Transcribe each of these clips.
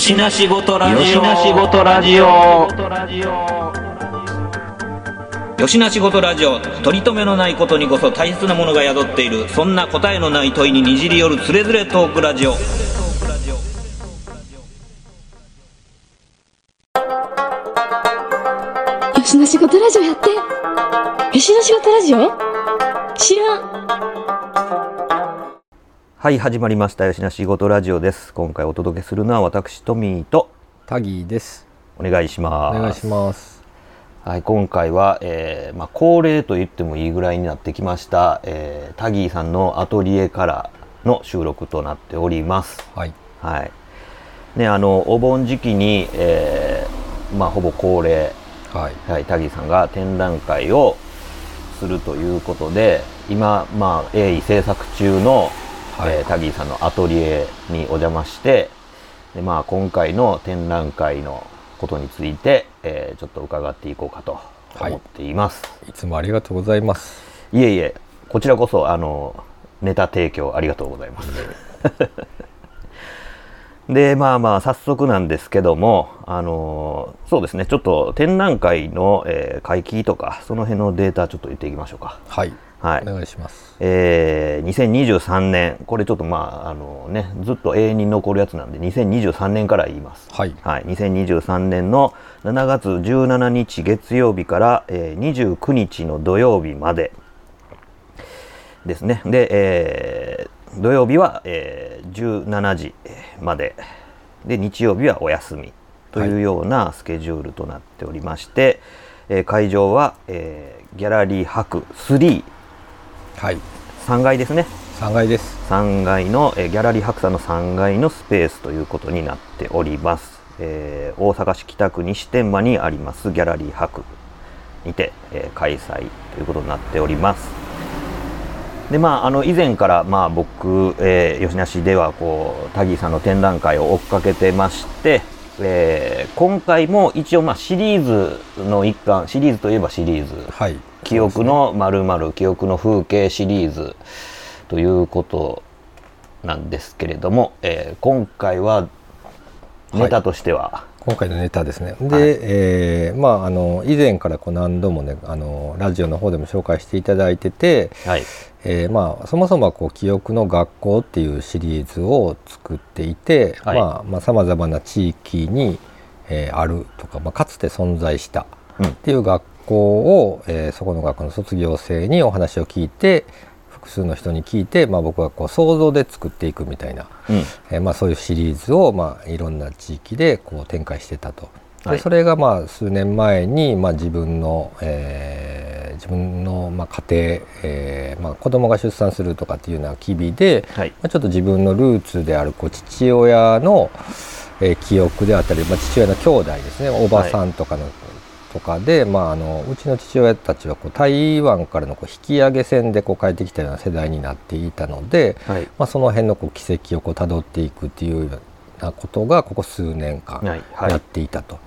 よしなしごとラジオ。よしなしごとラジオ。よしなしごとラジオ。取り留めのないことにこそ大切なものが宿っている。そんな答えのない問いににじり寄るつれづれトークラジオ。よしの仕事ラジオやってよしの仕事ラジオ？知らんはい始まりました吉な仕事ラジオです今回お届けするのは私トミーとタギーです。お願いしますお願いします。はい今回は、えーまあ、恒例と言ってもいいぐらいになってきました、えータギーさんのアトリエからの収録となっておりますはい。はいねあのお盆時期に、えーまあ、ほぼ恒例、はい。はい、タギーさんが展覧会をするということで今、まあ、鋭意制作中の、はい。えータギーさんのアトリエにお邪魔してで、まあ、今回の展覧会のことについて、えーちょっと伺っていこうかと思っています、いつもありがとうございます。い、えいえこちらこそあのネタ提供ありがとうございます。でまあまあ早速なんですけどもあのそうですねちょっと展覧会の、えー会期とかその辺のデータちょっと言っていきましょうか。はい。はい。お願いします。えー2023年。これちょっとまああのねずっと永遠に残るやつなんで2023年から言います。はい。はい、2023年の7月17日月曜日から、えー29日の土曜日までですね。で、えー土曜日は、えー17時まで。で日曜日はお休みというようなスケジュールとなっておりまして、えー会場は、えーギャラリー博33はい。階ですね三階です。3階の、えーギャラリー白さんの3階のスペースということになっております、えー大阪市北区西天満にありますギャラリー博にて、えー開催ということになっておりますでまああの以前からまあ僕、えー吉梨ではこうタギーさんの展覧会を追っかけてましてえー今回も一応まあシリーズの一環シリーズといえばシリーズはい。記憶のまるまる記憶の風景シリーズということなんですけれども、えー今回はネタとしては、今回のネタですね。で、はい。えーまああの以前からこう何度もねあのラジオの方でも紹介していただいてて、はい。えーまあそもそもはこう記憶の学校っていうシリーズを作っていて、はい。まあまあ様々な地域に、えーあるとか、まあかつて存在したうん。っていう学校を、えーそこの学校の卒業生にお話を聞いて複数の人に聞いて、まあ、僕はこう想像で作っていくみたいな、うん。えーまあ、そういうシリーズを、まあ、いろんな地域でこう展開してたと。はい。でそれがまあ数年前に、まあ、自分の、えー自分のまあ家庭、えーまあ、子供が出産するとかっていうような機微で、はい。まあ、ちょっと自分のルーツであるこう父親の、えー記憶であったり、まあ、父親の兄弟ですね。おばさんとかの、とかで、まあ、あのうちの父親たちはこう台湾からのこう引き上げ船でこう帰ってきたような世代になっていたので、はい。まあ、その辺のこう軌跡をこう辿っていくっていうようなことがここ数年間はい。はい。やっていたと。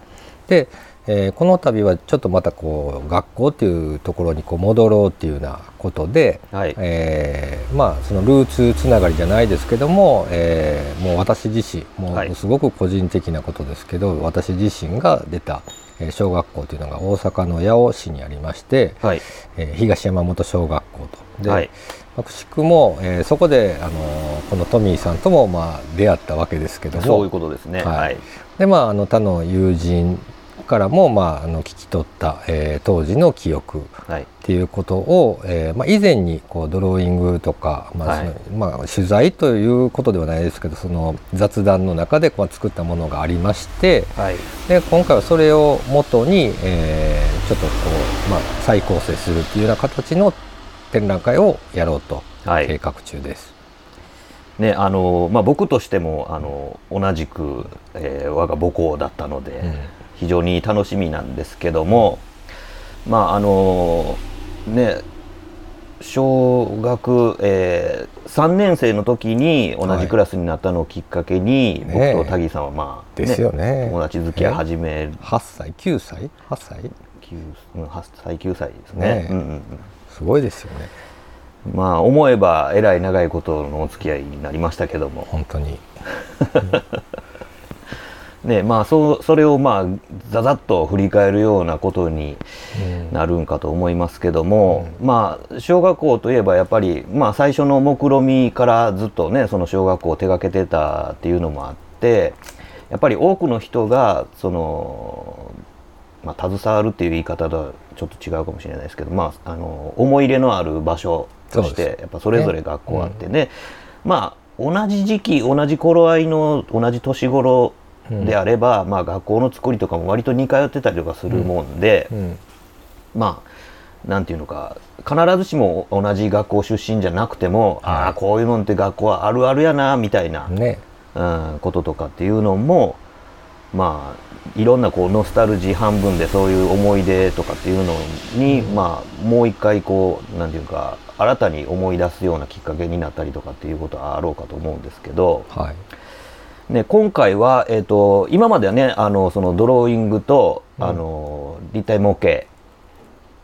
で、えーこの度はちょっとまたこう学校っていうところにこう戻ろうっていうようなことで、はい。えーまあそのルーツつながりじゃないですけども、えーもう私自身もはい。うすごく個人的なことですけど、私自身が出たえー小学校というのが大阪の八尾市にありまして、はい。えー東山本小学校と。で、はい。まあくしくも、えーそこで、あのーこのトミーさんとも、まあ、出会ったわけですけども。そういうことですね。はい。はい。で、まあ、あの他の友人からも、まあ、あの聞き取った、えー当時の記憶っはい。ていうことを、えーまあ、以前にこうドローイングとか、まあそのはいまあ、取材ということではないですけどその雑談の中でこう作ったものがありましてはい。で今回はそれを元に、えーちょっとこう、まあ、再構成するっていうような形の展覧会をやろうとはい。計画中です。ねあのまあ、僕としてもあの同じく、えー我が母校だったので、うん非常に楽しみなんですけどもまああのね小学、えー、3年生の時に同じクラスになったのをきっかけに、ねえ僕とタギさんはまあ、ですよね。友達付き合い始める。8歳？9歳？8歳？9うん8歳9歳ですね。ねえ。うんうんすごいですよね。うん、まあ思えばえらい長いことのお付き合いになりましたけども。本当に ねまあ、そそれをまあざざっと振り返るようなことにうん。なるんかと思いますけども、まあ小学校といえばやっぱり、まあ、最初の目論みからずっとねその小学校を手がけてたっていうのもあってやっぱり多くの人がその、まあ、携わるっていう言い方とはちょっと違うかもしれないですけど、まあ、あの思い入れのある場所としてやっぱそれぞれ学校あってね、まあ同じ時期同じ頃合いの同じ年頃であれば、まあ、学校の作りとかも割と似通ってたりとかするもんで、うん。まあなんていうのか必ずしも同じ学校出身じゃなくても、はい。ああこういうのって学校はあるあるやなみたいな、ね。うん、こととかっていうのもまあいろんなこうノスタルジー半分でそういう思い出とかっていうのに、まあもう一回こうなんていうか新たに思い出すようなきっかけになったりとかっていうことはあろうかと思うんですけど、はいね、今回は、えー、と今まではねあのそのドローイングと、あの立体模型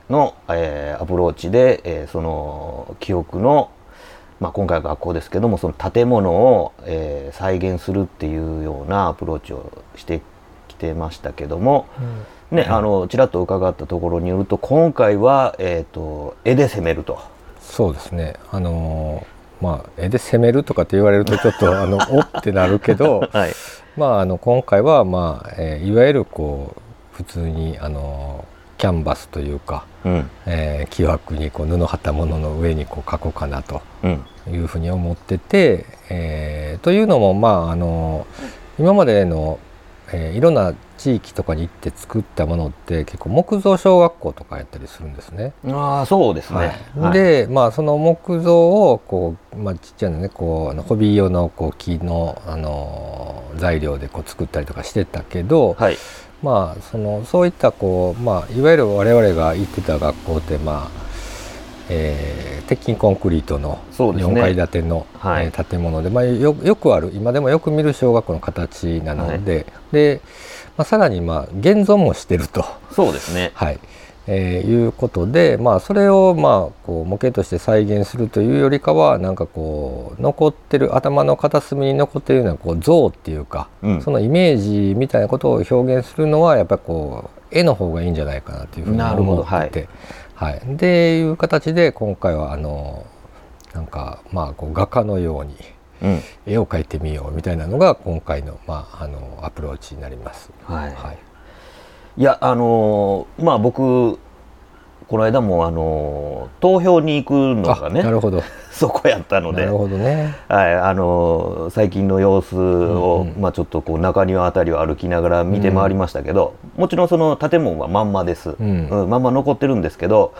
の、えーアプローチで、えーその記憶の、まあ、今回は学校ですけどもその建物を、えー再現するっていうようなアプローチをしてきてましたけども、ね、あのちらっと伺ったところによると今回は、えー、と絵で攻めると。そうですね。あのーまあ絵で攻めるとかって言われると ちょっとあのおってなるけどはい。まああの今回はまあ、えーいわゆるこう普通にあのキャンバスというか、うん。えー木枠にこう布貼ったものの上にこう書こうかなとうん。いうふうに思ってて、えーというのもまああの今までの、えーいろんな地域とかに行って作ったものって結構木造小学校とかやったりするんですね。ああそうですね。はい。はい。でまあその木造をこう、まあ、ちっちゃなねこうあのホビー用のこう木の、あの材料でこう作ったりとかしてたけど、はい。まあそのそういったこう、まあ、いわゆる我々が行ってた学校ってまあ、えー鉄筋コンクリートの4そうですね。階建ての、はい。えー建物で、まあ、よよくある今でもよく見る小学校の形なので,、でまあ、さらにまあ現存もしてると。そうですね。はい。えーいうことで、まあ、それをまあこう模型として再現するというよりかはなんかこう残ってる頭の片隅に残ってるようなこう像っていうか、うん。そのイメージみたいなことを表現するのはやっぱりこう絵の方がいいんじゃないかなというふうに思ってて、はい。でいう形で今回はあのなんかまあこう画家のようにうん絵を描いてみようみたいなのが今回の,、まあ、あのアプローチになります。はい。はい。いやあのーまあ僕この間もあのー投票に行くのがあなねるほど。そこやったので。なるほどね。はいあのー最近の様子を、うんうん。まあ、ちょっとこう中庭あたりを歩きながら見て回りましたけど、もちろんその建物はまんまです、うん。まんま残ってるんですけど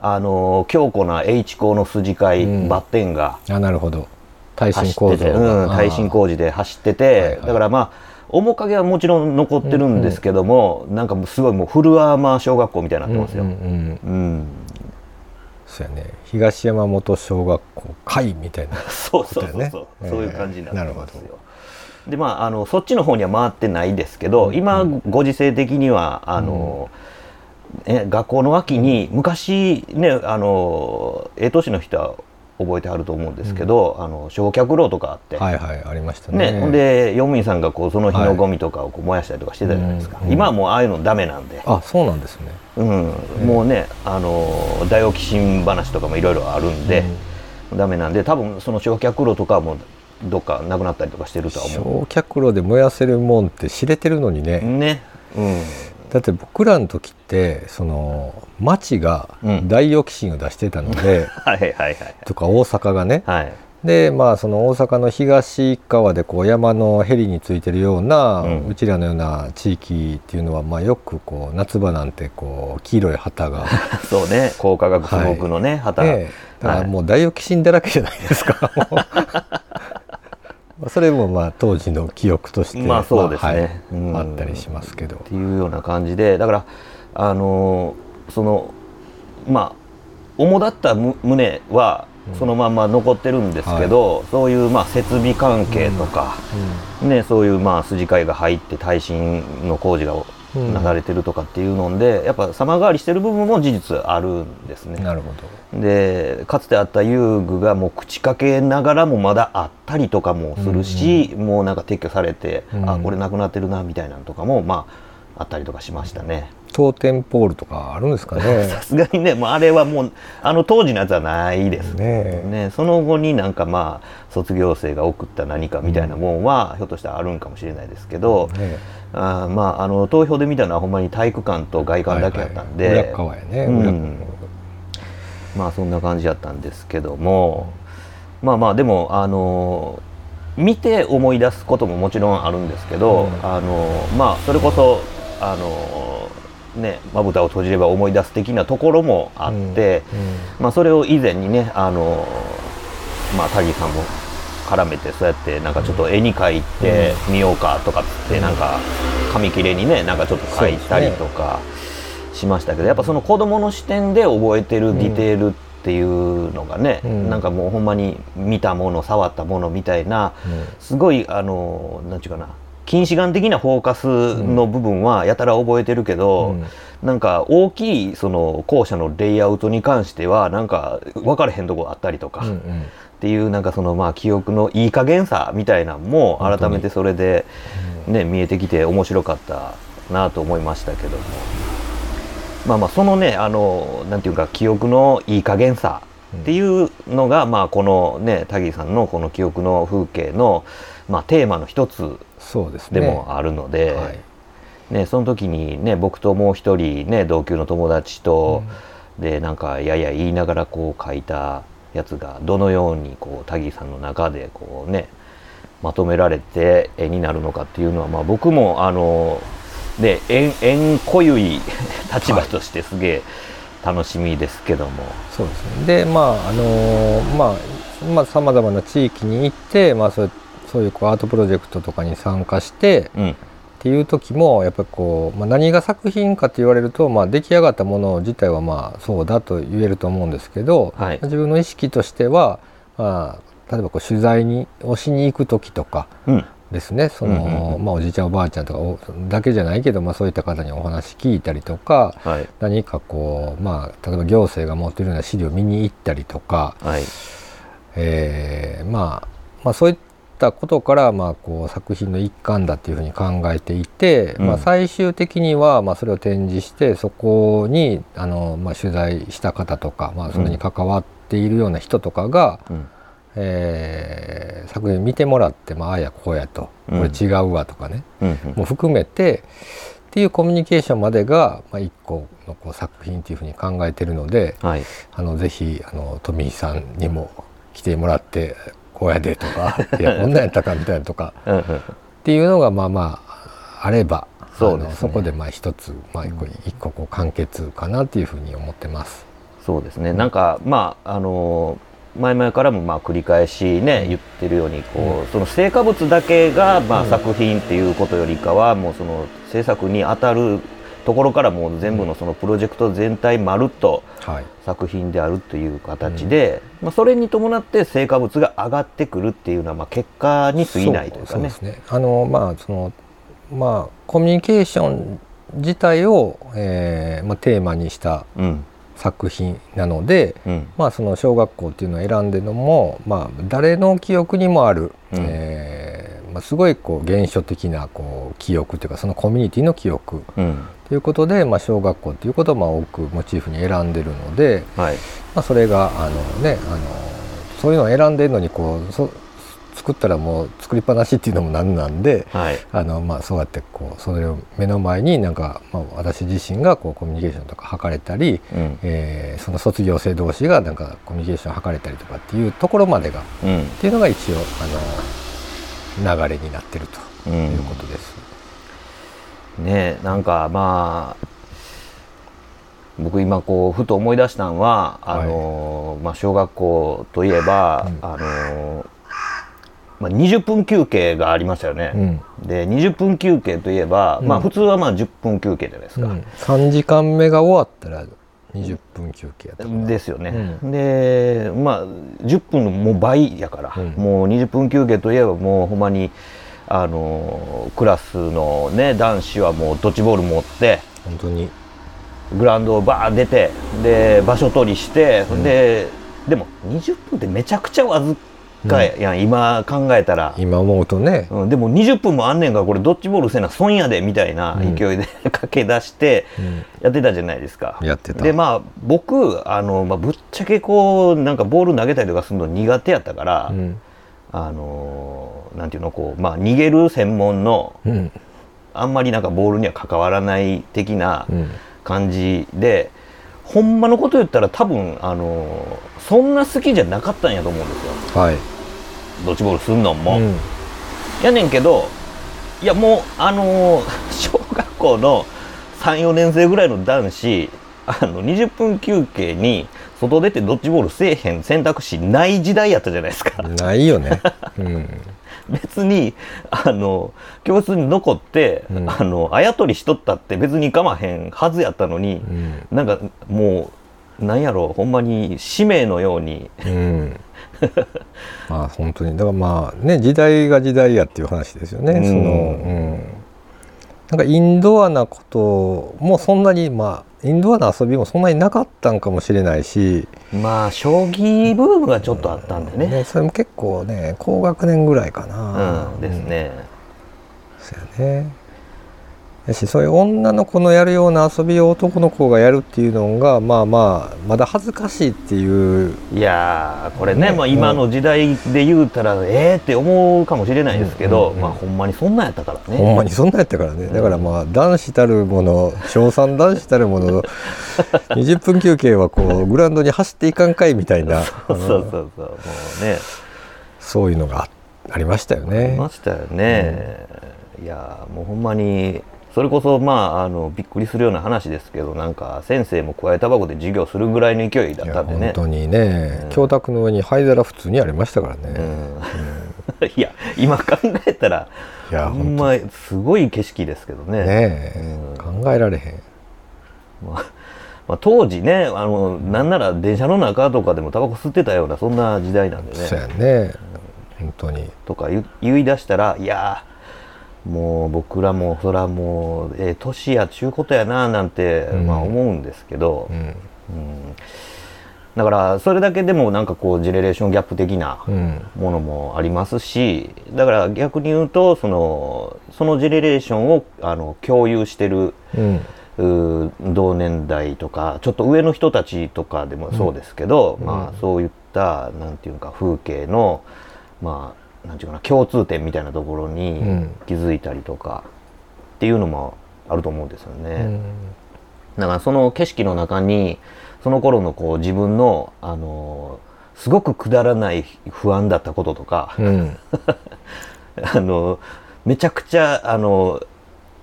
あのー強固な H 鋼の筋交い、うん。バッテンがあなるほど耐走震構造ってて、うん、耐震工事で走ってて、はいはい。だからまあ面影はもちろん残ってるんですけども、なんかもうすごいもうフルアーマー小学校みたいになってますよ。うんうんうんうん。そうやね。東山本小学校会みたいな そうそうそうそう、ね。そういう感じになってますよ。でまああのそっちの方には回ってないですけど、うん今ご時世的にはあの、え学校の脇に昔ねあのええ年の人は覚えてはると思うんですけど、あの焼却炉とかあって、はいはいありましたね。ね、で用務員さんがこうその日のゴミとかをこう燃やしたりとかしてたじゃないですか、うん今はもうああいうのダメなんで、あそうなんですね。うん。もうねあのダイオキシン話とかもいろいろあるんで、ダメなんで多分その焼却炉とかはもうどっかなくなったりとかしてるとは思焼却炉で燃やせるもんって知れてるのにね、うね。うんだって僕らの時ってその町がうん。ダイオキシンを出してたので、はいはいはいとか大阪がね。はい。でまあその大阪の東側でこう山のへりについてるような、ううんちらのような地域っていうのは、まあ、よくこう夏場なんてこう黄色い旗が、そうね。高化学のね、旗、ね、だからもうダイオキシンだらけじゃないですか。それもまあ当時の記憶として、まあそうですね。はいうん。あったりしますけど。っ。ていうような感じでだからあのーそのまあ主だったむ旨はそのまんま残ってるんですけど、そういうまあ設備関係とか、ね、そういうまあ筋交いが入って耐震の工事がうん。なされてるとかっていうので、やっぱ様変わりしてる部分も事実あるんですね。なるほど。でかつてあった遊具がもう口かけながらもまだあったりとかもするし、もうなんか撤去されて、うん。あこれなくなってるなみたいなのとかもまああったりとかしましたね。当店ポールとかあるんですかね。さすがにねもうあれはもうあの当時のやつはないですね。え。ねその後になんかまあ卒業生が送った何かみたいなもんは、ひょっとしたらあるんかもしれないですけど、ねあーまああの投票で見たのはほんまに体育館と外観だけやったんで、はいはいやね、うん。裏まあそんな感じやったんですけども。まあまあでもあの見て思い出すことももちろんあるんですけど、うん。あのまあそれこそあのねまぶたを閉じれば思い出す的なところもあって、まあそれを以前にねあのまあタギーさんも絡めてそうやってなんかちょっと絵に描いてみようかとかってなんか紙切れにねなんかちょっと描いたりとかしましたけどやっぱその子供の視点で覚えてるディテールっていうのがね、うん。なんかもうほんまに見たもの触ったものみたいなすごいあのなんちゅうかな近視眼的なフォーカスの部分はやたら覚えてるけど、うん。なんか大きいその校舎のレイアウトに関してはなんか分からへんとこあったりとか、うんうんっていうなんかそのまあ記憶のいい加減さみたいなのも改めてそれでね見えてきて面白かったなと思いましたけども。まあまあそのねあのなんていうか記憶のいい加減さっていうのがまあこのねタギーさんのこの記憶の風景のまあテーマの一つそうですね。でもあるので、はい。ね、その時にね僕ともう一人ね同級の友達と、でなんかやや言いながらこう書いたやつがどのようにこうタギーさんの中でこうねまとめられて絵になるのかっていうのは、まあ、僕もあのね縁縁濃ゆい 立場としてすげえ楽しみですけども、そうですね。でまああのまあまあさまざまな地域に行って、まあ、そうそういうこうアートプロジェクトとかに参加してうんっていう時もやっぱりこう、まあ、何が作品かと言われると、まあ、出来上がったもの自体はまあそうだと言えると思うんですけど、はい。自分の意識としては、まあ、例えばこう取材にをしに行く時とかうん。ですね。その、まあ、おじいちゃんおばあちゃんとかおだけじゃないけど、まあ、そういった方にお話聞いたりとかはい。何かこう、まあ、例えば行政が持っているような資料を見に行ったりとか、はい。えーまあ、まあそういったことから、まあ、こう作品の一環だっていうふうに考えていて、うん。まあ、最終的には、まあ、それを展示してそこにあの、まあ、取材した方とか、まあ、それに関わっているような人とかが、うん。えー作品見てもらって、まあ、ああやこうやとこれ違うわとかね、うんうん。も含めてっていうコミュニケーションまでが、まあ、一個のこう作品っていうふうに考えてるのではい。あのぜひあの富井さんにも来てもらってこうやでとかいやこんなんやったかみたいなとか うんうんっていうのがまあまああればそうね。そこでまあ一つ、まあ、一個こう完結かなっていうふうに思ってます。そうですね。なんかまああの前々からもまあ繰り返しね、言ってるようにこう、その成果物だけがまあうん作品っていうことよりかは、もうその制作に当たるところからもう全部のそのプロジェクト全体まるっとはい。作品であるという形で、まあ、それに伴って成果物が上がってくるっていうのはまあ結果に過ぎないというかね。ね。あのまあそのまあコミュニケーション自体を、えーまあ、テーマにしたうん。作品なので、うん。まあ、その小学校っていうのを選んでるのも、まあ、誰の記憶にもある、うん。えーまあ、すごいこう原初的なこう記憶というかそのコミュニティの記憶うん。ということで、まあ、小学校っていうことをまあ多くモチーフに選んでるので、はい。まあ、それがあの、ね、あのそういうのを選んでるのにこうそ作ったらもう作りっぱなしっていうのもなんなんで。はい。あのまあ、そうやってこうそれを目の前になんか、まあ、私自身がこうコミュニケーションとか図れたり、うん。えーその卒業生同士がなんかコミュニケーションを図れたりとかっていうところまでがっうん。ていうのが一応あの流れになってるとうんいうことです。ねなんかまあ僕今こうふと思い出したのはあの、まあ、小学校といえば、うんあのまあ、20分休憩がありましたよね。うんで20分休憩といえば、まあうん普通はまあ10分休憩じゃないですか。うん、3時間目が終わったら20分休憩やったですよね、うでまあ10分のもう倍やから、うん。もう20分休憩といえばもうほんまにあのクラスのね男子はもうドッジボール持って。本当に。グラウンドをバーン出てで場所取りして、ででも20分ってめちゃくちゃわずかやん、今考えたら、今思うとね、うん、でも20分もあんねんからこれドッジボールせな損やでみたいな勢いで、駆け出してやってたじゃないですか。やってた。でまあ僕あの、まあ、ぶっちゃけこうなんかボール投げたりとかするの苦手やったから、うん。あのなんていうのこう、まあ、逃げる専門のうん。あんまりなんかボールには関わらない的なうん。感じで、ほんまのこと言ったら多分あのそんな好きじゃなかったんやと思うんですよ。はい、ドッジボールすんのも。うん。やねんけどいやもうあのー 小学校の34年生ぐらいの男子あの20分休憩に外出てドッジボールせえへん選択肢ない時代やったじゃないですか。ないよね、うん、別にあの教室に残って、うん。あのあやとりしとったって別に構わへんはずやったのに、うん。なんかもうなんやろほんまに使命のようにうん、まあ本当に。だからまあね時代が時代やっていう話ですよね。うん。そのうん、なんかインドアなこともそんなにまあインドアな遊びもそんなになかったんかもしれないし、まあ将棋ブームがちょっとあったんでね、ね、それも結構ね高学年ぐらいかな。うんですね、そうやね。やしそういう女の子のやるような遊びを男の子がやるっていうのがまあまあまだ恥ずかしいっていう。いやーこれねねまあ、今の時代で言うたらええって思うかもしれないですけど、うん。うんうんまあほんまにそんなんやったからね。ほんまにそんなんやったからね。だからまあ男子たるもの小3男子たるもの 20分休憩はこうグラウンドに走っていかんかいみたいな。そうそうそうそうもうね。そういうのがあありましたよありねま。したよね、いやーもうほんまにそれこそまああのびっくりするような話ですけどなんか先生も加えタバコで授業するぐらいの勢いだったんでね。本当にね、教託の上に灰皿普通にありましたからね。うん。いや今考えたらいやほんますごい景色ですけどね。ねえ、考えられへん。まあまあ、当時ねあのなんなら電車の中とかでもタバコ吸ってたようなそんな時代なんでそうねやね。本当に。とか言言い出したらいやーもう僕らもそらもうええ年やちゅうことやななんて、うん。まあ思うんですけど、うん。うん。だからそれだけでもなんかこうジェネレーションギャップ的なうん。ものもありますしだから逆に言うとそのそのジェネレーションをあの共有してるうん。同年代とかちょっと上の人たちとかでもそうですけど、まあそういったなんていうか風景のまあなんていうかな共通点みたいなところにうん。気づいたりとかっていうのもあると思うんですよね。うん。だからその景色の中にその頃のこう自分のあのすごくくだらない不安だったこととか、うん。あのめちゃくちゃあの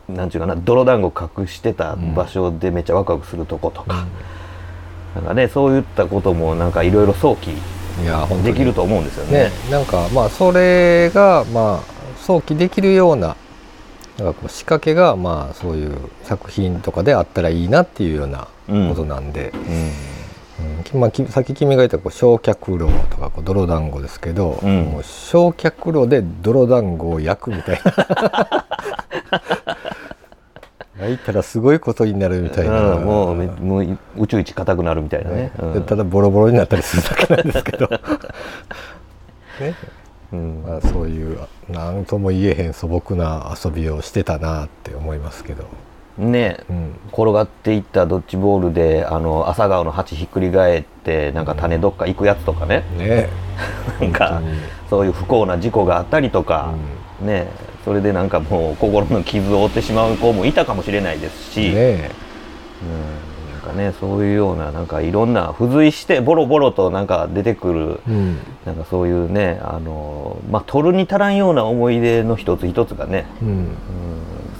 なんていうかな泥団子隠してた場所でめっちゃワクワクするとことか、なんかねそういったこともなんかいろいろ想起いやできると思うんですよね。ね。、なんかまあそれがまあ想起できるようななんかこう仕掛けがまあそういう作品とかであったらいいなっていうようなことなんで、うん。まあ、きさっき君が言ったこう焼却炉とかこう泥団子ですけど、うん。もう焼却炉で泥団子を焼くみたいな 焼いたらすごいことになるみたいな、うんもうめもう宇宙一硬くなるみたいなね。うん。でただボロボロになったりするだけなんですけど。ね。うん。まあ、そういう何とも言えへん素朴な遊びをしてたなって思いますけど、ね。うん、転がっていったドッジボールであの朝顔の鉢ひっくり返ってなんか種どっか行くやつとかね、ね。なんかそういう不幸な事故があったりとか、ねそれでなんかもう心の傷を負ってしまう子もいたかもしれないですし、ねうん、なんかねそういうようななんかいろんな付随してボロボロとなんか出てくるうん。なんかそういうねあのまあ取るに足らんような思い出の一つ一つがね、うん。うん、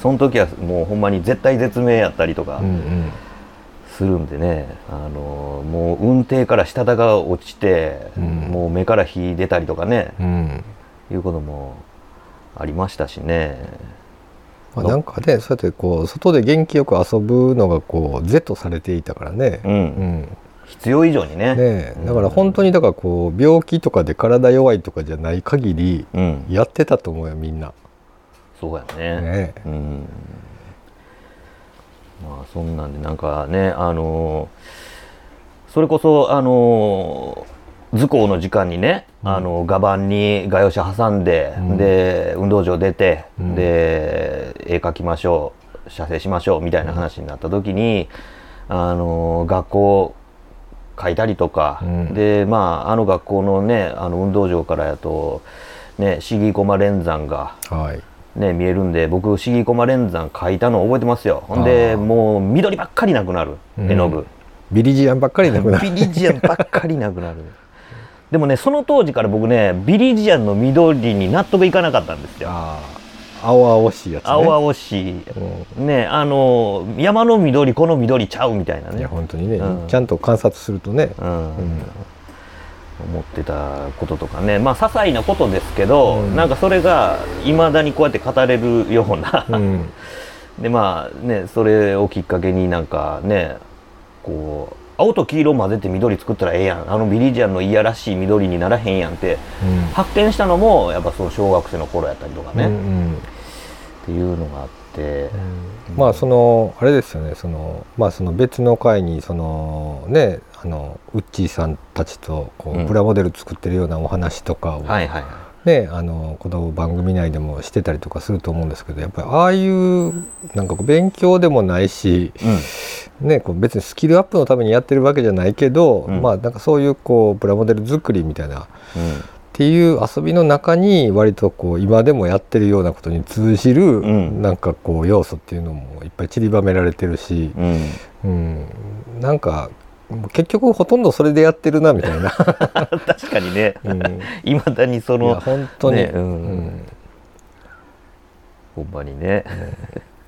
その時はもうほんまに絶対絶命やったりとかうんうん。するんでね、あのもう運転から下が落ちて、うん。もう目から火出たりとかね、うん。いうこともありましたしね。まあ、なんかねそうやってこう外で元気よく遊ぶのがこう是とされていたからね、うん。うん。必要以上にね。ねだから本当にだからこう病気とかで体弱いとかじゃない限りうん、やってたと思うよみんな。そうやね。ねうん。まあそんなんでなんかねあのそれこそあの図工の時間にね、あの画板に画用紙挟んで、うん。で運動場出て、うん。で絵描きましょう写生しましょうみたいな話になった時に、あの学校書いたりとか、うん。でまああの学校のねあの運動場からやとね市議駒連山がはい。ね、見えるんで僕市議駒連山書いたの覚えてますよ。ほんでもう緑ばっかりなくなるうん。絵の具、ビリジアンばっかりなくなる。ビリジアンばっかりなくなるでもねその当時から僕ねビリジアンの緑に納得いかなかったんですよ。ああ青々しいやつね。青々しい。ねあの山の緑この緑ちゃうみたいないねや本当にね、うん。ちゃんと観察するとね、うん。うん。思ってたこととかね。まあ些細なことですけど、うん。なんかそれがいまだにこうやって語れるような、うん。でまあねそれをきっかけになんかねこう青と黄色混ぜて緑作ったらええやん。あのビリジアンのいやらしい緑にならへんやんって発見したのもやっぱその小学生の頃やったりとかね、っうんうん。ていうのがあって、まあそのあれですよね。そのまあその別の会にそのねあのウッチーさんたちとこうん。うプラモデル作ってるようなお話とかを、はいはいねあのこの番組内でもしてたりとかすると思うんですけどやっぱりああいうなんか勉強でもないし、うんね、こう別にスキルアップのためにやってるわけじゃないけど、うん。まあなんかそういうこうプラモデル作りみたいなっうん。ていう遊びの中に割とこう今でもやってるようなことに通じる、ん。なんかこう要素っていうのもいっぱい散りばめられてるし、うん。うん、なんか結局ほとんどそれでやってるなみたいな、確かにね。うん、いまだにその本当に、ねうん。うん。ほんまにね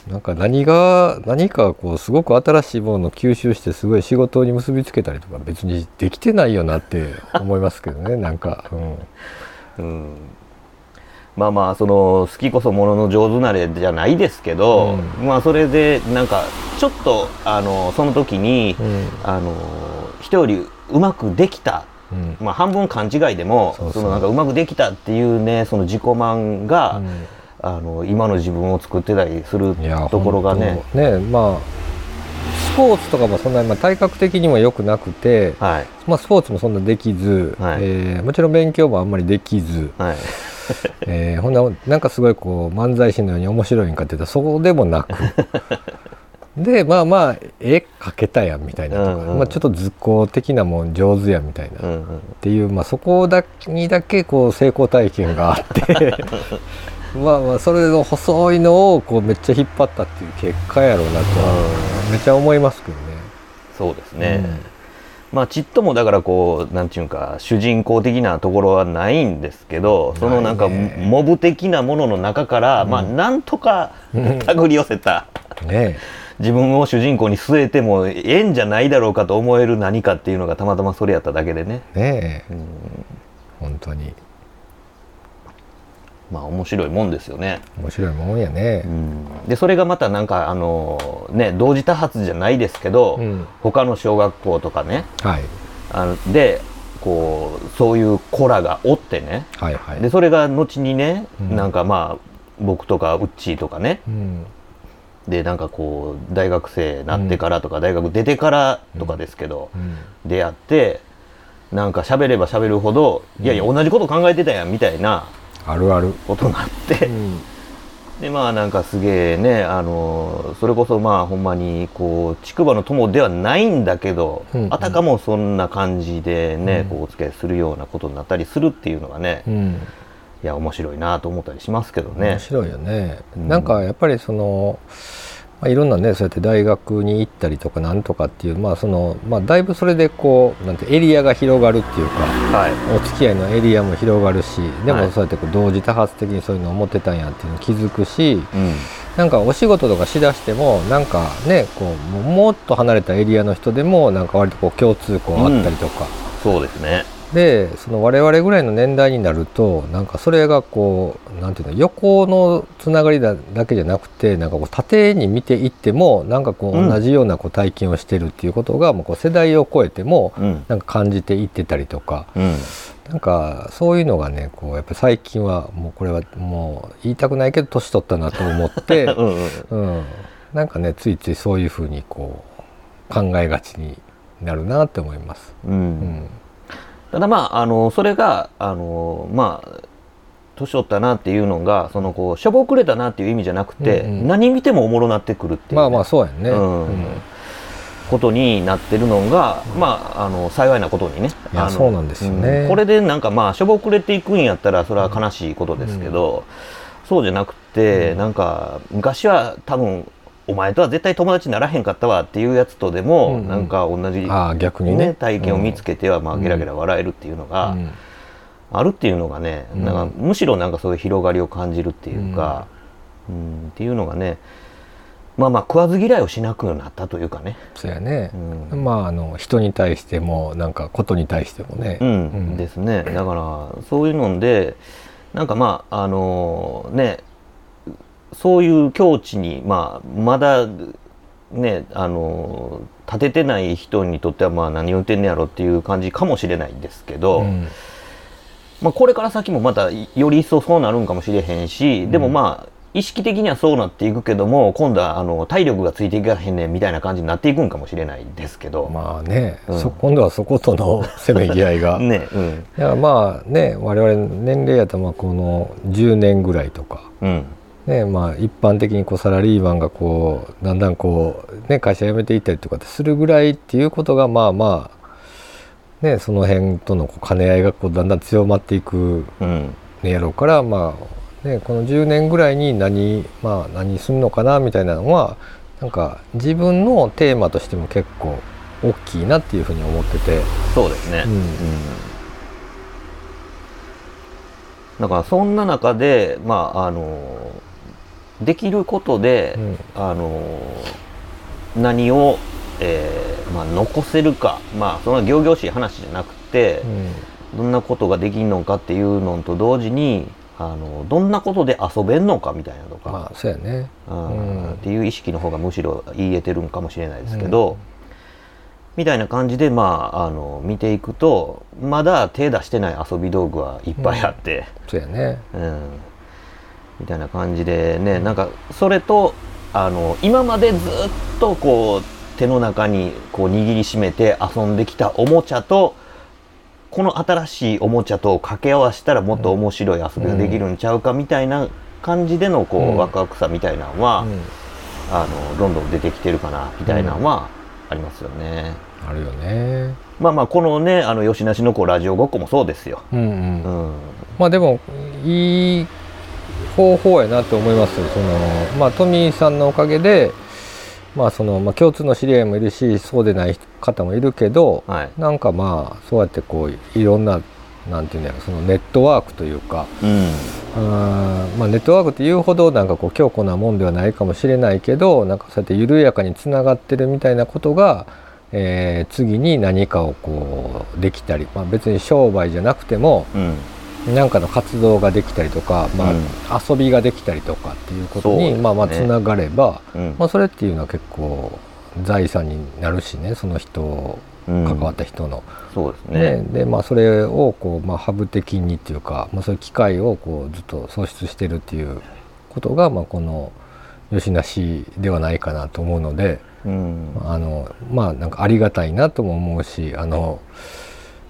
なんか何が何かこうすごく新しいものを吸収してすごい仕事に結びつけたりとか別にできてないよなって思いますけどね なんか、うん。うん。まあまあその好きこそものの上手なれじゃないですけど、うまあそれでなんかちょっとあのその時に、うん。あの人よりうまくできた、うん。まあ、半分勘違いでもそのなんかうまくできたっていうねその自己満が、あの今の自分を作ってたりするところがね。ねまあスポーツとかもそんなにまあ体格的にも良くなくて、はい。まあ、スポーツもそんなできず、はい。えーもちろん勉強もあんまりできず、はい。えーほんななんかすごいこう漫才師のように面白いんかって言ったらそうでもなく。でまあまあ絵描けたやんみたいなとか、うんうんまあ、ちょっと図工的なもん上手やみたいな、っうんうん。ていう、まあ、そこだにだけこう成功体験があって まあまあそれの細いのをこうめっちゃ引っ張ったっていう結果やろうなと。めっちゃ思いますけどね。そうですね、まあちっともだからこうなんていうか主人公的なところはないんですけどそのなんかモブ的なものの中から、まあなんとか 手繰り寄せた。うんね自分を主人公に据えてもええんじゃないだろうかと思える何かっていうのがたまたまそれやっただけでね、えねえ。うん、本当にまあ面白いもんですよね。面白いもんやね。う。ん、でそれがまたなんかあのね同時多発じゃないですけど、うん。他の小学校とかね。はい。あのでこうそういう子らがおってね。はいはい。でそれが後にね、うん。なんかまあ僕とかウッチーとかね。うん。でなんかこう大学生なってからとか、大学出てからとかですけど、うん。出会ってなんか喋れば喋るほど、いやいや同じこと考えてたやんみたいなあるある。ことになって、うん。でまあなんかすげえねあのそれこそまあほんまにこう筑波の友ではないんだけど、うん。あたかもそんな感じでね、うん。こうお付き合いするようなことになったりするっていうのがね、うん。いや面白いなと思ったりしますけど面ね。白いよね、うん。なんかやっぱりその、まあ、いろんなねそうやって大学に行ったりとかなんとかっていうまあその、まあ、だいぶそれでこうなんてエリアが広がるっていうかはい。お付き合いのエリアも広がるしではい。もそうやってこう同時多発的にそういうのを思ってたんやっていうのを気づくしうん。なんかお仕事とかしだしてもなんかねこうもうもっと離れたエリアの人でもなんか割とこう共通項あったりとか、そうですね。でその我々ぐらいの年代になるとなんかそれがこうなんていうの横のつながりだだけじゃなくてなんかこう縦に見ていってもなんかこううん。同じようなこう体験をしてるっていうことが、もうこう世代を超えてもうん。なんか感じていってたりとか、うん。なんかそういうのがねこうやっぱ最近はもうこれはもう言いたくないけど年取ったなと思って、うんうん。うん、なんかねついついそういうふうにこう考えがちになるなって思います。うん。うんただまああのそれがあのまあ年取ったなっていうのがそのこうしょぼくれたなっていう意味じゃなくて、うんうん。何見てもおもろなってくるっていうね、まあまあそうやんね。うん。ことになってるのが、まああの幸いなことにね。あのそうなんですよね。うん。これでなんかまあしょぼくれていくんやったらそれは悲しいことですけど、そうじゃなくて、なんか昔は多分お前とは絶対友達にならへんかったわっていうやつとでも、うんうん。なんか同じ、ああ逆にね。ね、体験を見つけては、まあ、うんゲラゲラ笑えるっていうのが、うん。あるっていうのがね、うん。なんかむしろなんかそういう広がりを感じるっていうか、うんっていうのがねまあまあ食わず嫌いをしなくなったというかね、そうやね。うん。まああの人に対してもなんかことに対してもね。うん。うん。ですね。だからそういうのでなんかまああのねそういう境地に、まあ、まだねあの立ててない人にとってはまあ何を言ってんねやろっていう感じかもしれないんですけど、うん。まあ、これから先もまたより一層そうなるんかもしれへんしでもまあ意識的にはそうなっていくけども今度はあの体力がついていかへんねんみたいな感じになっていくんかもしれないですけど、まあね、うん。そ今度はそことの せめぎ合いが。ねうん。だからまあね我々年齢やとまあこの10年ぐらいとか、うんねまあ、一般的にこうサラリーマンがこうだんだんこう、ね、会社辞めていったりとかするぐらいっていうことがまあまあ、ね、その辺とのこう兼ね合いがこうだんだん強まっていくうん。ねやろうから、まあね、この10年ぐらいに何,、まあ、何するのかなみたいなのはなんか自分のテーマとしても結構大きいなっていうふうに思ってて。そうですね、うん。だからそんな中でまああのできることで、うん。あの何を、えーまあ、残せるか。まあそんな仰々しい話じゃなくて、どんなことができるのかっていうのと同時にあのどんなことで遊べんのかみたいなとか、まあそうやね。うん。うん。っていう意識の方がむしろ言えてるんかもしれないですけど、みたいな感じでまああの見ていくとまだ手出してない遊び道具はいっぱいあって、そうやね。うんみたいな感じでねなんかそれとあの今までずっとこう手の中にこう握りしめて遊んできたおもちゃとこの新しいおもちゃと掛け合わせたらもっと面白い遊びができるんちゃうかみたいな感じでのこう、うんワクワクさみたいなのは、うんあのどんどん出てきてるかなみたいなのはありますよね。あるよね。まあまあこのねあの吉梨の子ラジオごっこもそうですよ。うんう。うんん、まあでもいい方法やなと思いますよ。そのまあトミーさんのおかげで、まあそのまあ共通の知り合いもいるし、そうでない方もいるけど、はい。なんかまあそうやってこういろんななんていうんだろうそのネットワークというか、うん。あーまあ、ネットワークっていうほどなんかこう強固なもんではないかもしれないけどなんかそうやって緩やかにつながってるみたいなことが、えー次に何かをこうできたり、まあ、別に商売じゃなくてもうん。何かの活動ができたりとか、まうんあ、遊びができたりとかっていうことに、まあまあつながれば、うん。まあ、それっていうのは結構財産になるしねその人うん関わった人の。そうですねね。でまあそれをこう、まあ、ハブ的にっていうか、まあ、そういう機会をこうずっと創出してるっていうことが、まあ、この吉梨ではないかなと思うのでうん。あのまあなんかありがたいなとも思うしあの、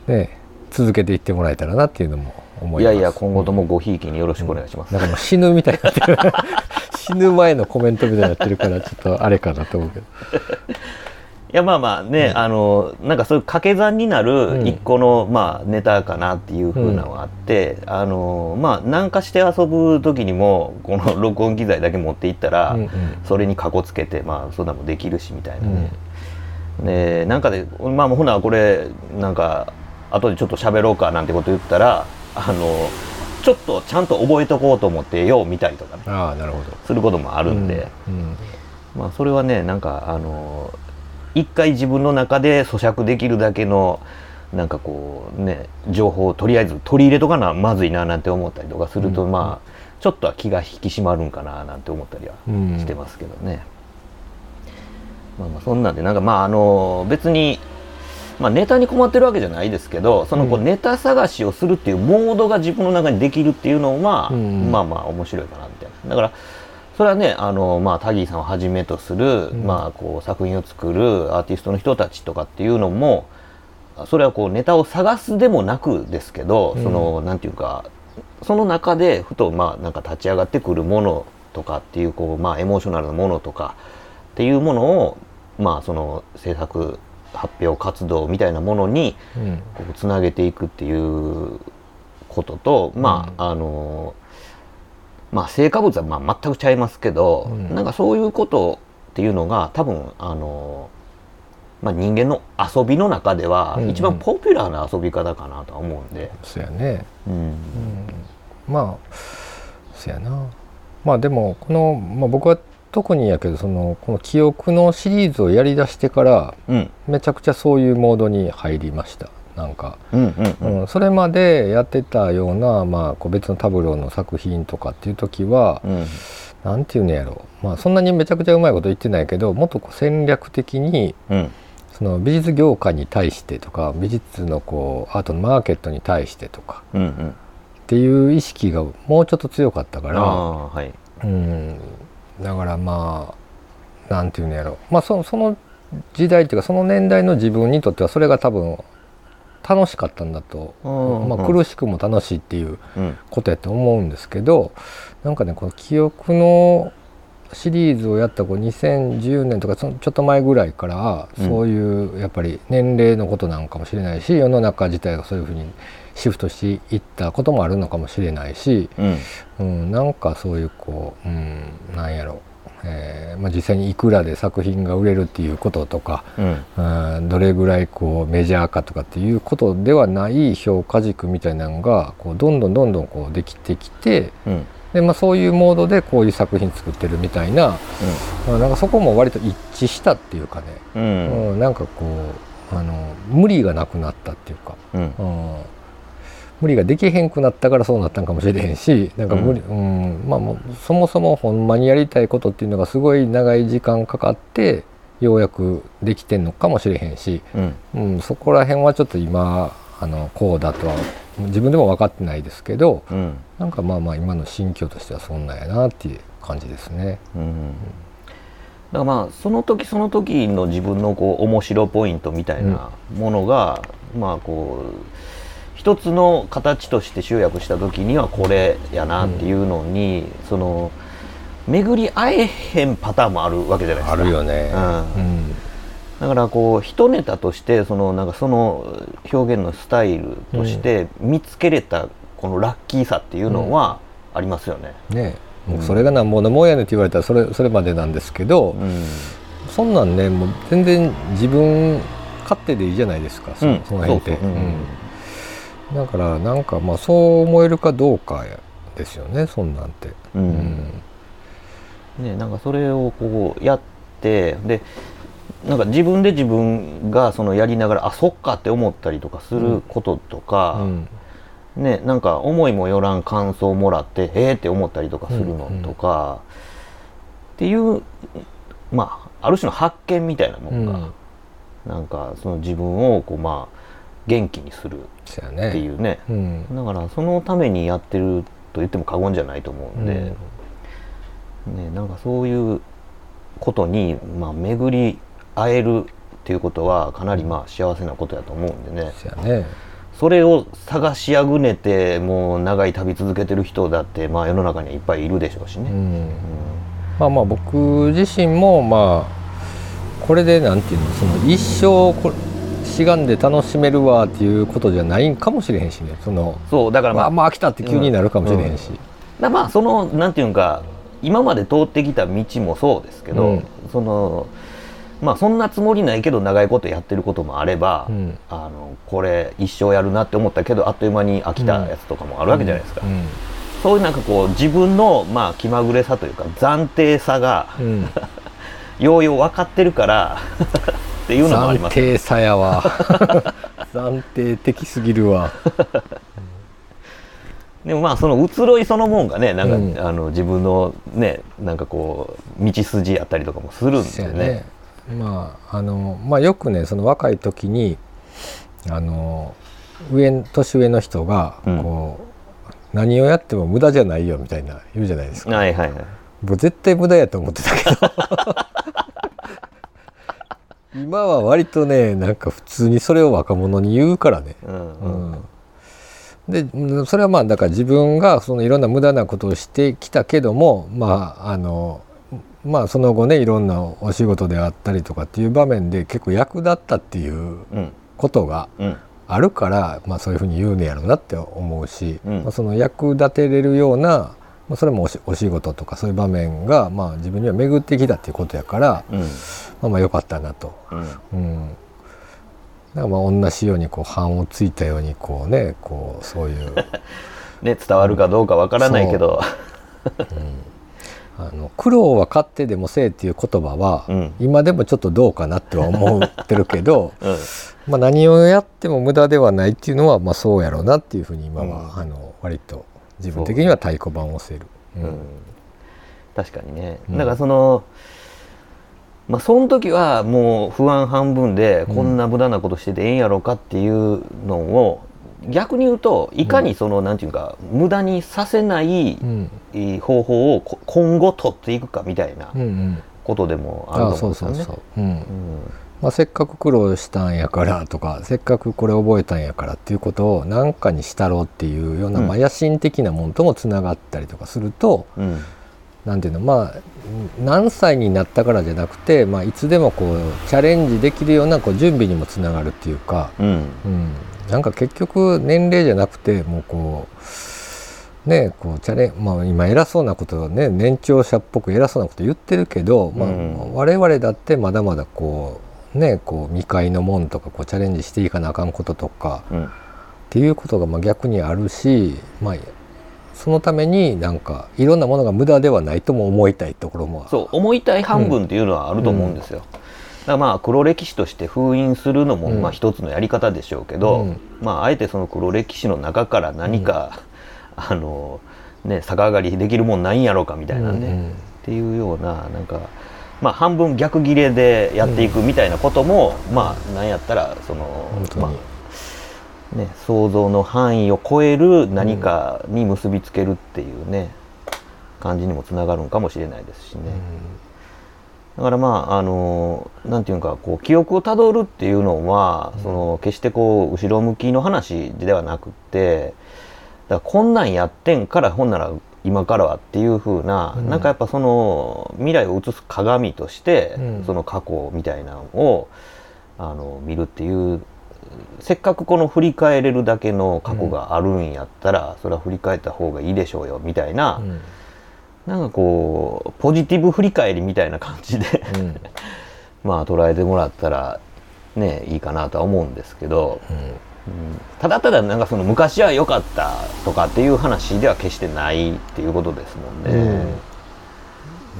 ね、続けていってもらえたらなっていうのも思います。いやいや、今後ともごひいきによろしくお願いします。なんかもう死ぬみたいになってる 死ぬ前のコメントみたいになってるからちょっとあれかなと思うけど。いや、まあまあね、あの、なんかそういう掛け算になる一個の、まあ、ネタかなっていうふうなのがあって、あの、まあ、なんかして遊ぶ時にも、この 録音機材だけ持っていったら、うんうんそれにかこつけて、まあ、そんなのもできるしみたいなね。で、なんかで、まあ、ほな、これ、なんか、後でちょっと喋ろうかなんてこと言ったら、あの、ちょっとちゃんと覚えとこうと思ってよう見たりとかね、ああなるほど。することもあるんで、うんまあ、それはねなんかあの一回自分の中で咀嚼できるだけのなんかこうね情報をとりあえず取り入れとかなまずいななんて思ったりとかすると、うん。まあちょっとは気が引き締まるんかななんて思ったりはうん。してますけどね。まあまあそんなんでなんかまああの別にまあ、ネタに困ってるわけじゃないですけどそのこううん。ネタ探しをするっていうモードが自分の中にできるっていうのは、うん。まあまあ面白いかなみたいな。だからそれはねあの、まあ、タギーさんをはじめとする、ん。まあ、こう作品を作るアーティストの人たちとかっていうのもそれはこうネタを探すでもなくですけど、うん。そのなんていうかその中でふとまあなんか立ち上がってくるものとかっていうこう、まあ、エモーショナルなものとかっていうものを、まあ、その制作発表活動みたいなものにうん。こうつなげていくっていうことと、まああのまあ成果物はまあ全くちゃいますけど、うん。なんかそういうことっていうのが多分あの、まあ、人間の遊びの中ではうん。一番ポピュラーな遊び方かなとは思うんで、そうやね。うん。まあそうやな。まあでもこの、まあ、僕は特にやけどそのこの記憶のシリーズをやりだしてからうん。めちゃくちゃそういうモードに入りました。なんか、うんうんうん。うん、それまでやってたような、まあ、こう別のタブローの作品とかっていう時は、うん。なんていうのやろ。まあそんなにめちゃくちゃうまいこと言ってないけどもっとこう戦略的にうん。その美術業界に対してとか美術のこうアートのマーケットに対してとかうんうん。っていう意識がもうちょっと強かったから、はい。うん、だからまあなんていうんやろ。まあそその時代っていうかその年代の自分にとってはそれが多分楽しかったんだと、うんまあ、苦しくも楽しいっていううんことやと思うんですけどなんかねこの記憶のシリーズをやったこう2010年とかちょっと前ぐらいからうん。そういうやっぱり年齢のことなのかもしれないし世の中自体がそういうふうにシフトしていったこともあるのかもしれないし、うん。うん、なんかそういうこう、うん、なんやろ、えーまあ、実際にいくらで作品が売れるっていうこととか、うん。うん、どれぐらいこうメジャーかとかっていうことではない評価軸みたいなのがこうどんどんどんどんこうできてきてうん。で、まあ、そういうモードでこういう作品作ってるみたいな、まあなんかそこも割と一致したっていうかね、ううんんなんかこうあの無理がなくなったっていうか。うん。うん無理ができへんくなったからそうなったんかもしれへんしなんか無理、うん。まあもうそもそもほんまにやりたいことっていうのがすごい長い時間かかってようやくできてんのかもしれへんし、うん。うん、そこら辺はちょっと今あのこうだとは自分でも分かってないですけどうん。なんかまあまあ今の心境としてはそんなんやなっていう感じですね。うん。だからまあその時その時の自分のこう面白ポイントみたいなものが、まあこう一つの形として集約した時にはこれやなっていうのに、その巡り合えへんパターンもあるわけじゃないですか。あるよね。うん。うん。だからこう一ネタとしてそのなんかその表現のスタイルとして見つけれたこのラッキーさっていうのはありますよね。ね。もうそれがなんぼのもんやねんって言われたらそれそれまでなんですけど、うん。そんなんねもう全然自分勝手でいいじゃないですかそ,、うん。その辺って。そうそう。うん。うんだからなんかまあそう思えるかどうかですよねそんなんて、うん。ね、なんかそれをこうやってでなんか自分で自分がそのやりながらあそっかって思ったりとかすることとか、うん。ね、なんか思いもよらん感想をもらってえーって思ったりとかするのとか、っていうまあある種の発見みたいなもうん。んが、なんかその自分をこうまあ元気にするっていうね、うん。だからそのためにやってると言っても過言じゃないと思うんで、ね、なんかそういうことに、まあ、巡り会えるっていうことはかなりまあ幸せなことやと思うんでね。ね。それを探しあぐねてもう長い旅続けてる人だって、まあ、世の中にはいっぱいいるでしょうしね。うん。まあまあ僕自身もまあこれでなんていうのその一生これしがんで楽しめるわっていうことじゃないんかもしれへんしねそのそうだからまあまあま飽きたって急になるかもしれへんし、だまあそのなんていうか今まで通ってきた道もそうですけど、うんそのまあそんなつもりないけど長いことやってることもあれば、うんあのこれ一生やるなって思ったけどあっという間に飽きたやつとかもあるわけじゃないですか、うんそういうなんかこう自分のまあ気まぐれさというか暫定さがようよう分かってるからっていうのもあります 暫定さやわ。暫定的すぎるわ。でもまあその移ろいそのもんがねなんか、うん。あの自分のねなんかこう道筋やったりとかもするんでそうやね。ねまああのまあよくねその若い時にあの上年上の人がうん。こう、何をやっても無駄じゃないよみたいな言うじゃないですか。はいはいはい。僕絶対無駄やと思ってたけど今は割とねなんか普通にそれを若者に言うからね。うんううん。んでうんそれはまあだから自分がそのいろんな無駄なことをしてきたけどもまああのまあその後ねいろんなお仕事であったりとかっていう場面で結構役立ったっていううん。ことがうん。あるから、まあ、そういうふうに言うねやろうなって思うし、うん。まあ、その役立てれるような、まあ、それもおしお仕事とかそういう場面が、まあ、自分には巡ってきたっていうことやから、うん。まあ、まあよかったなと。うん。うん。だからまあ同じようにこう反をついたようにこうねこうそういう。ね伝わるかどうかわからないけど。あの苦労は勝手でもせえっていう言葉は、うん。今でもちょっとどうかなっては思ってるけど、うん。まあ、何をやっても無駄ではないっていうのはまあそうやろうなっていうふうに今は、うん。あの割と自分的には太鼓判を押せる。う。うん。確かにね、うん。だからそのまあその時はもう不安半分でこんな無駄なことしててええんやろうかっていうのを逆に言うといかにその、なんていうか無駄にさせない方法をこ今後取っていくかみたいなことでもあると思うんですよね。まあ、せっかく苦労したんやからとかせっかくこれ覚えたんやからっていうことを何かにしたろうっていうような、うん。まあ、野心的なものともつながったりとかするとうん。なんていうのまあ何歳になったからじゃなくて、まあ、いつでもこうチャレンジできるようなこう準備にもつながるっていうか、うん。うん、なんか結局年齢じゃなくてもうこうねこうチャレンまあ今偉そうなことをね年長者っぽく偉そうなこと言ってるけど、まあうん。我々だってまだまだこうねこう未開のもんとかこうチャレンジしていかなあかんこととかうん。っていうことがまあ逆にあるし、まあ、そのためになんかいろんなものが無駄ではないとも思いたいところもそう思いたい半分っていうのはあると思うんですよ。だからまあ黒歴史として封印するのもうん。まあ一つのやり方でしょうけど、うん。まああえてその黒歴史の中から何か、あのね逆上がりできるもんないんやろうかみたいなね、うんうん。っていうようななんかまあ半分逆ギレでやっていくみたいなことも、まあなんやったらそのまあね想像の範囲を超える何かに結びつけるっていうね、感じにもつながるのかもしれないですしね。だからまああのなんていうかこう記憶をたどるっていうのは、その決してこう後ろ向きの話ではなくってだこんなんやってんからほんなら今からはっていう風な、うん。なんかやっぱその未来を映す鏡として、うん。その過去みたいなのをあの見るっていうせっかくこの振り返れるだけの過去があるんやったら、それは振り返った方がいいでしょうよみたいな、うん。なんかこうポジティブ振り返りみたいな感じでうん。まあ捉えてもらったらねいいかなとは思うんですけど、うんうんただただなんかその昔は良かったとかっていう話では決してないっていうことですもんね。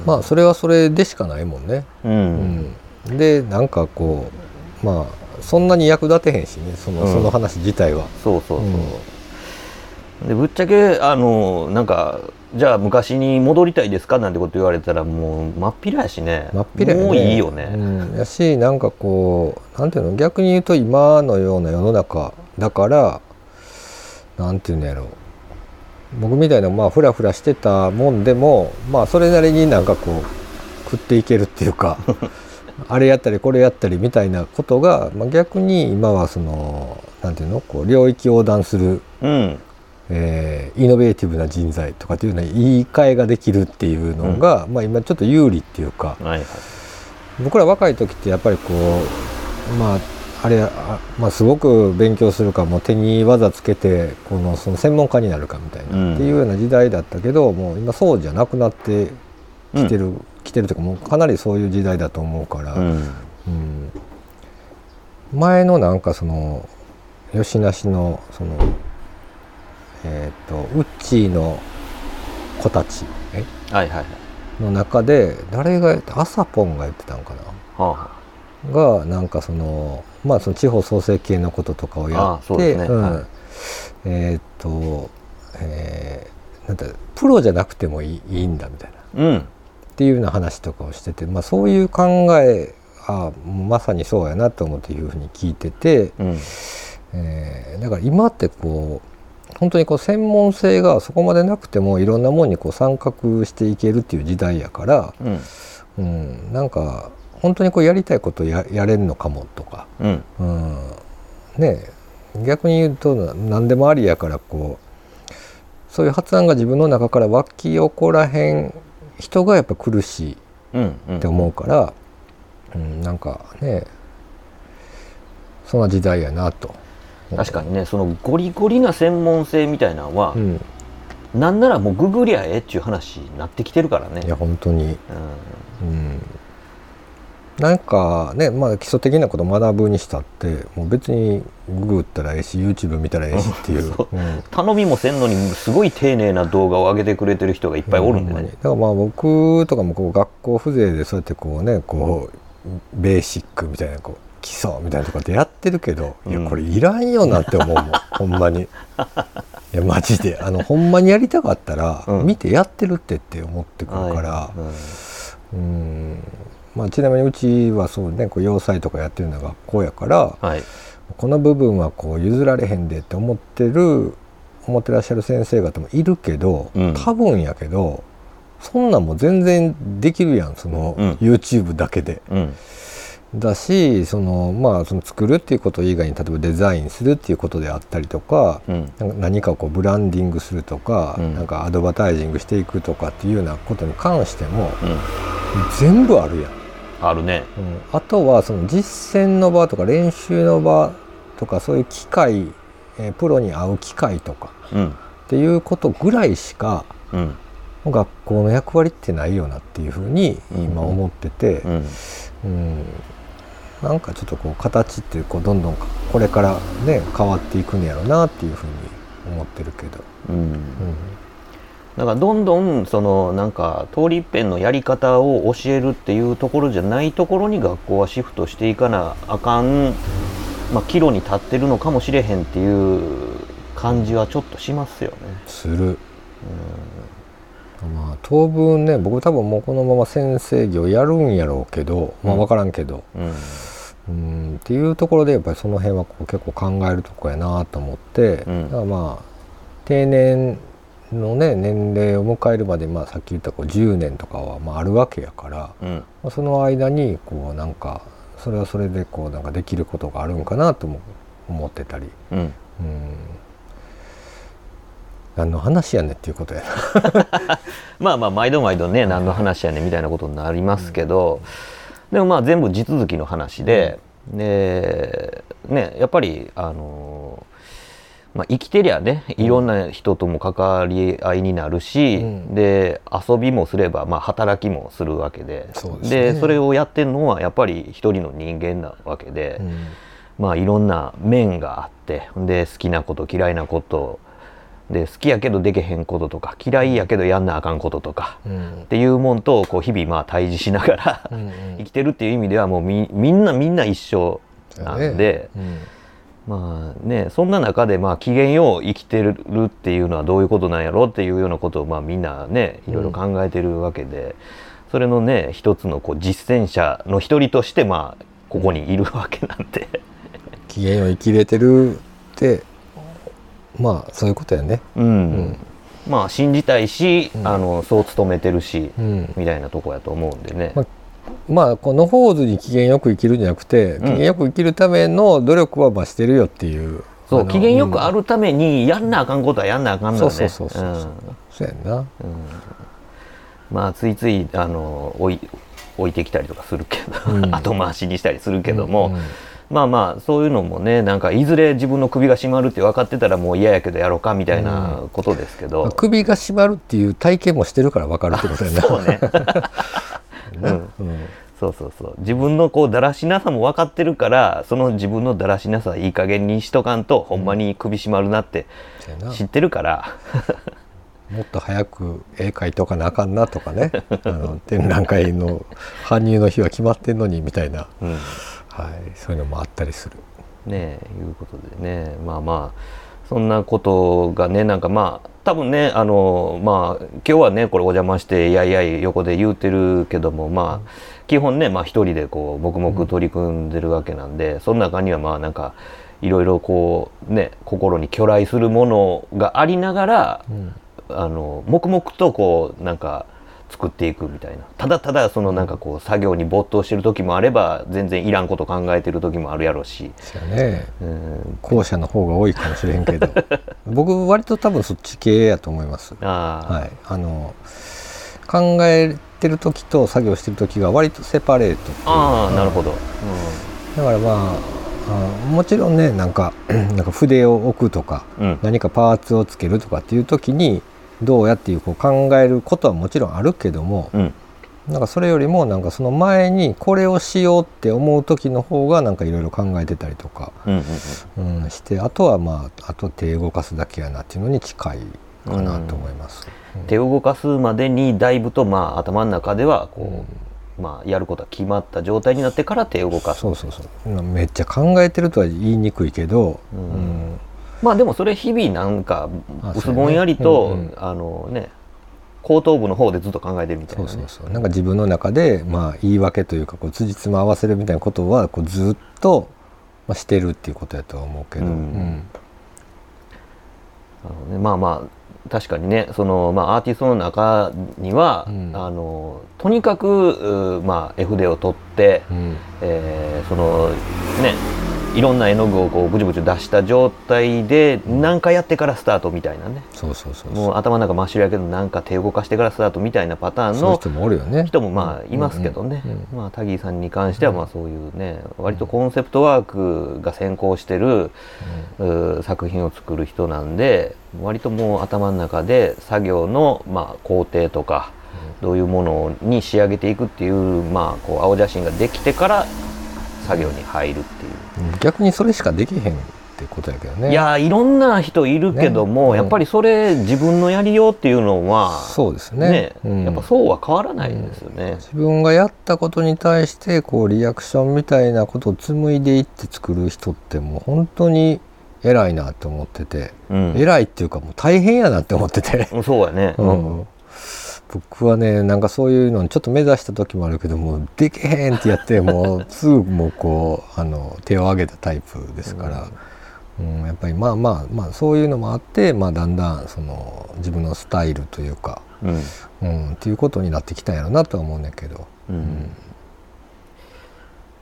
まあそれはそれでしかないもんね。うんうんでなんかこうまあそんなに役立てへんしねその,、うんその話自体は。そうそうそう。でぶっちゃけあのなんかじゃあ昔に戻りたいですかなんてこと言われたらもう真っ平やしね。真っ平やね。もういいよね。うん、やしなんかこうなんていうの逆に言うと今のような世の中だからなんていうんやろう。僕みたいなまあフラフラしてたもんでもまあそれなりになんかこう食っていけるっていうか あれやったりこれやったりみたいなことが、まあ、逆に今はそのなんていうのこう領域横断するうんえーイノベーティブな人材とかっていうのは言い換えができるっていうのが、まあ今ちょっと有利っていうかはいはい。僕ら若い時ってやっぱりこうまああれあ、まあ、すごく勉強するかもう手に技つけてこのその専門家になるかみたいな、うん。っていうような時代だったけどもう今そうじゃなくなってきてる、きてるというかもうかなりそういう時代だと思うから、うん。うん。前のなんかその吉梨のそのえっ、とウッチーの子たちえ？はいはいはい。の中で誰が朝ポンが言ってたんかな？はがなんかそのまあその地方創生系のこととかをやってえっ、と、えーなんだプロじゃなくてもいいいいんだみたいなあ。うん。っていうような話とかをしてて、まあ、そういう考えあまさにそうやなと思っていうふうに聞いててうん。えーだから今ってこう本当にこう専門性がそこまでなくてもいろんなものにこう参画していけるっていう時代やから、うん。うん、なんか本当にこうやりたいことややれるのかもとか、うん。うん、ねえ逆に言うとな何でもありやからこうそういう発案が自分の中から湧き起こらへん人がやっぱ苦しいうんうん。って思うから、うん、なんかねそんな時代やなと。確かにねそのゴリゴリな専門性みたいなのは、うん、なんならもうググりゃええっちゅう話になってきてるからね。いや本当に、うん。うん、なんかねまあ基礎的なこと学ぶにしたってもう別にググったらええし YouTube 見たらええしっていう。そう。うん。頼みもせんのにすごい丁寧な動画を上げてくれてる人がいっぱいおるんでね。ほまにだからまあ僕とかもこう学校風情でそうやってこうねこうベーシックみたいなこう基礎みたいなとかでやってるけど、いうん。やこれいらんよなって思うもん。ほんまに。いやマジで。あのほんまにやりたかったら、うん。見てやってるってって思ってくるから、はい。うん。まあちなみにうちはそうねこう洋裁とかやってるのが学校やからはい。この部分はこう譲られへんでって思ってる思ってらっしゃる先生方もいるけど、うん。多分やけどそんなんも全然できるやんその、うん。YouTube だけで。うんだしそのまあその作るっていうこと以外に例えばデザインするっていうことであったりとか、うん。か何かこうブランディングするとか、うん。なんかアドバタイジングしていくとかっていうようなことに関してもうん。全部あるやん。あるね。うん。あとはその実践の場とか練習の場とかそういう機会、えープロに会う機会とかうん。っていうことぐらいしかうん。学校の役割ってないよなっていうふうに今思ってて、うん。うんなんかちょっとこう形ってこうどんどんこれからね変わっていくんやろうなっていうふうに思ってるけど、うん。うん。だからどんどんそのなんか通り一遍のやり方を教えるっていうところじゃないところに学校はシフトしていかなあかん、まあ、岐路に立ってるのかもしれへんっていう感じはちょっとしますよね。する。まあ当分ね僕多分もうこのまま先生業やるんやろうけどまあうん。分からんけど、うんうんっていうところでやっぱりその辺はこう結構考えるとこやなと思って、うん。だからまあ定年のね年齢を迎えるまで、まあ、さっき言ったこう10年とかはまああるわけやから、うん。まあその間にこうなんかそれはそれでこうなんかできることがあるんかなとも思ってたり、うん。うん、何の話やねんっていうことやな。まあまあ毎度毎度ね何の話やねんみたいなことになりますけど、でもまあ全部地続きの話で、でねやっぱりあのまあ、生きてりゃねいろんな人とも関わり合いになるし、うん。で遊びもすれば、まあ、働きもするわけでそうですね。それをやってるのはやっぱり一人の人間なわけで、うん。まあいろんな面があってで好きなこと嫌いなことで好きやけどできへんこととか嫌いやけどやんなあかんこととかうん。っていうもんとこう日々まあ対峙しながらうんうん。生きてるっていう意味ではもうみみんなみんな一緒なんで、うん。まあねそんな中でまあ機嫌よう生きてるっていうのはどういうことなんやろっていうようなことをまあみんなねいろいろ考えてるわけで、それのね一つのこう実践者の一人としてまあここにいるわけなんで。機嫌を生きれてるってまあそういうことやね。うんんまあ信じたいし、うんあのそう努めてるし、うんみたいなとこやと思うんでね。ままあこのホーズに機嫌よく生きるんじゃなくて、ん機嫌よく生きるための努力はまあしてるよっていう。そう機嫌よくある、るためにやんなあかんことはやんなあかんのよね。そうそうそうそううんそうやんな。まあついついあの置い置いてきたりとかするけど、うん 後回しにしたりするけども、うんうんまあまあそういうのもねなんかいずれ自分の首が締まるって分かってたらもう嫌やけどやろうかみたいなことですけど、まあ首が締まるっていう体験もしてるから分かるってことやな。そうね。な うん。そうそうそう。自分のこうだらしなさも分かってるからその自分のだらしなさいい加減にしとかんと、ほんまに首締まるなって知ってるから。もっと早く絵描いとかなあかんなとかね。あの展覧会の搬入の日は決まってんのにみたいな、うんはい、そういうのもあったりする。ねえいうことでねまあまあそんなことがねなんかまあ多分ねあのまあ今日はねこれお邪魔していやいやい横で言うてるけどもまあ基本ねまあ一人でこう黙々取り組んでるわけなんで、その中にはまあなんかいろいろこうね心に去来するものがありながら、うんあの黙々とこうなんか作っていくみたいな。ただただそのなんかこう作業に没頭してる時もあれば全然いらんこと考えてる時もあるやろうし、そうやね。うん、後者の方が多いかもしれんけど。僕割と多分そっち系やと思います。ああ、はい。あの考えてる時と作業してる時が割とセパレートああなるほど、だからまああもちろんねなんか なんか筆を置くとかうんうん。何かパーツをつけるとかっていう時にどうやっていうこう考えることはもちろんあるけどもうん。なんかそれよりもなんかその前にこれをしようって思う時の方がなんかいろいろ考えてたりとか、うんしてあとはまああと手動かすだけやなっていうのに近いかなと思います。手を動かすまでにだいぶとまあ頭の中ではこう、まあやることは決まった状態になってから手を動かす。そうそうそう。めっちゃ考えてるとは言いにくいけど、うん。うんまあでもそれ日々なんかあ薄ぼんやりと、そうやね。うんうん。あのね後頭部の方でずっと考えてるみたいな、ね、そうそうそう。なんか自分の中でまあ言い訳というかこう辻褄合わせるみたいなことはこうずっとまあしてるっていうことやとは思うけど、うん。うん。あのねまあまあ確かにねその、まあ、アーティストの中には、うん。あのとにかく、うまあ、絵筆を取って、うん。えーそのねいろんな絵の具をこうブチブチ出した状態で何かやってからスタートみたいなね。そうそうそうもそう。う頭の中真っ白やけどなんか手動かしてからスタートみたいなパターンの人もおるよね。人もまあいますけどね、まあ、タギーさんに関してはまあそういうね割とコンセプトワークが先行してる、作品を作る人なんで割ともう頭の中で作業のまあ工程とかどういうものに仕上げていくっていうまあこう青写真ができてから作業に入るっていう。うん。逆にそれしかできへんってことやけどね。いやーいろんな人いるけども、ねやっぱりそれ自分のやりようっていうのはそうですね。ねうん。やっぱそうは変わらないんですよね。自分がやったことに対してこうリアクションみたいなことを紡いでいって作る人ってもう本当に偉いなって思ってて、うん。偉いっていうかもう大変やなって思ってて、うんそうやね。うん僕はねなんかそういうのにちょっと目指した時もあるけどもうでけへんってやってもう すぐもうこうあの手を挙げたタイプですから、うん。やっぱりまあまあまあそういうのもあって、まあ、だんだんその自分のスタイルというか、うん。うん、っていうことになってきたんやろなとは思うんだけど。うん。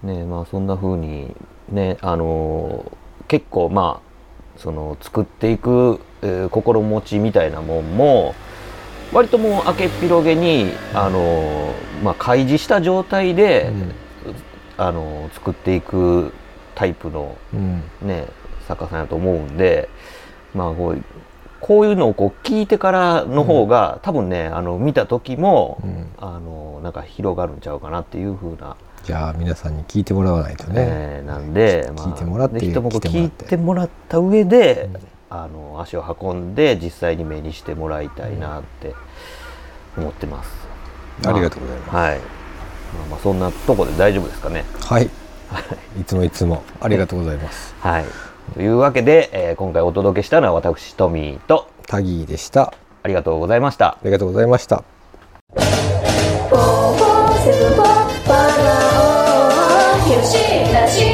ねまあそんな風にねあのー結構まあその作っていく、えー心持ちみたいなもんも割ともう明けっ広げにあのーまあ開示した状態で、あのー作っていくタイプのうん。ね作家さんやと思うんでまあこうこういうのをこう聞いてからの方が、多分ねあの見た時も、うん。あのなんか広がるんちゃうかなっていう風な、じゃあ皆さんに聞いてもらわないとね。えーなんで、聞いてもらって。ぜひとも聞い来てもらっててもらった上で、うんあの足を運んで実際に目にしてもらいたいなって思ってます。ありがとうございます。はい。まあまあそんなとこで大丈夫ですかね。はい。いつもいつもありがとうございます。はい。というわけで、えー今回お届けしたのは私トミーとタギーでした。ありがとうございましたあ。りがとうございました。4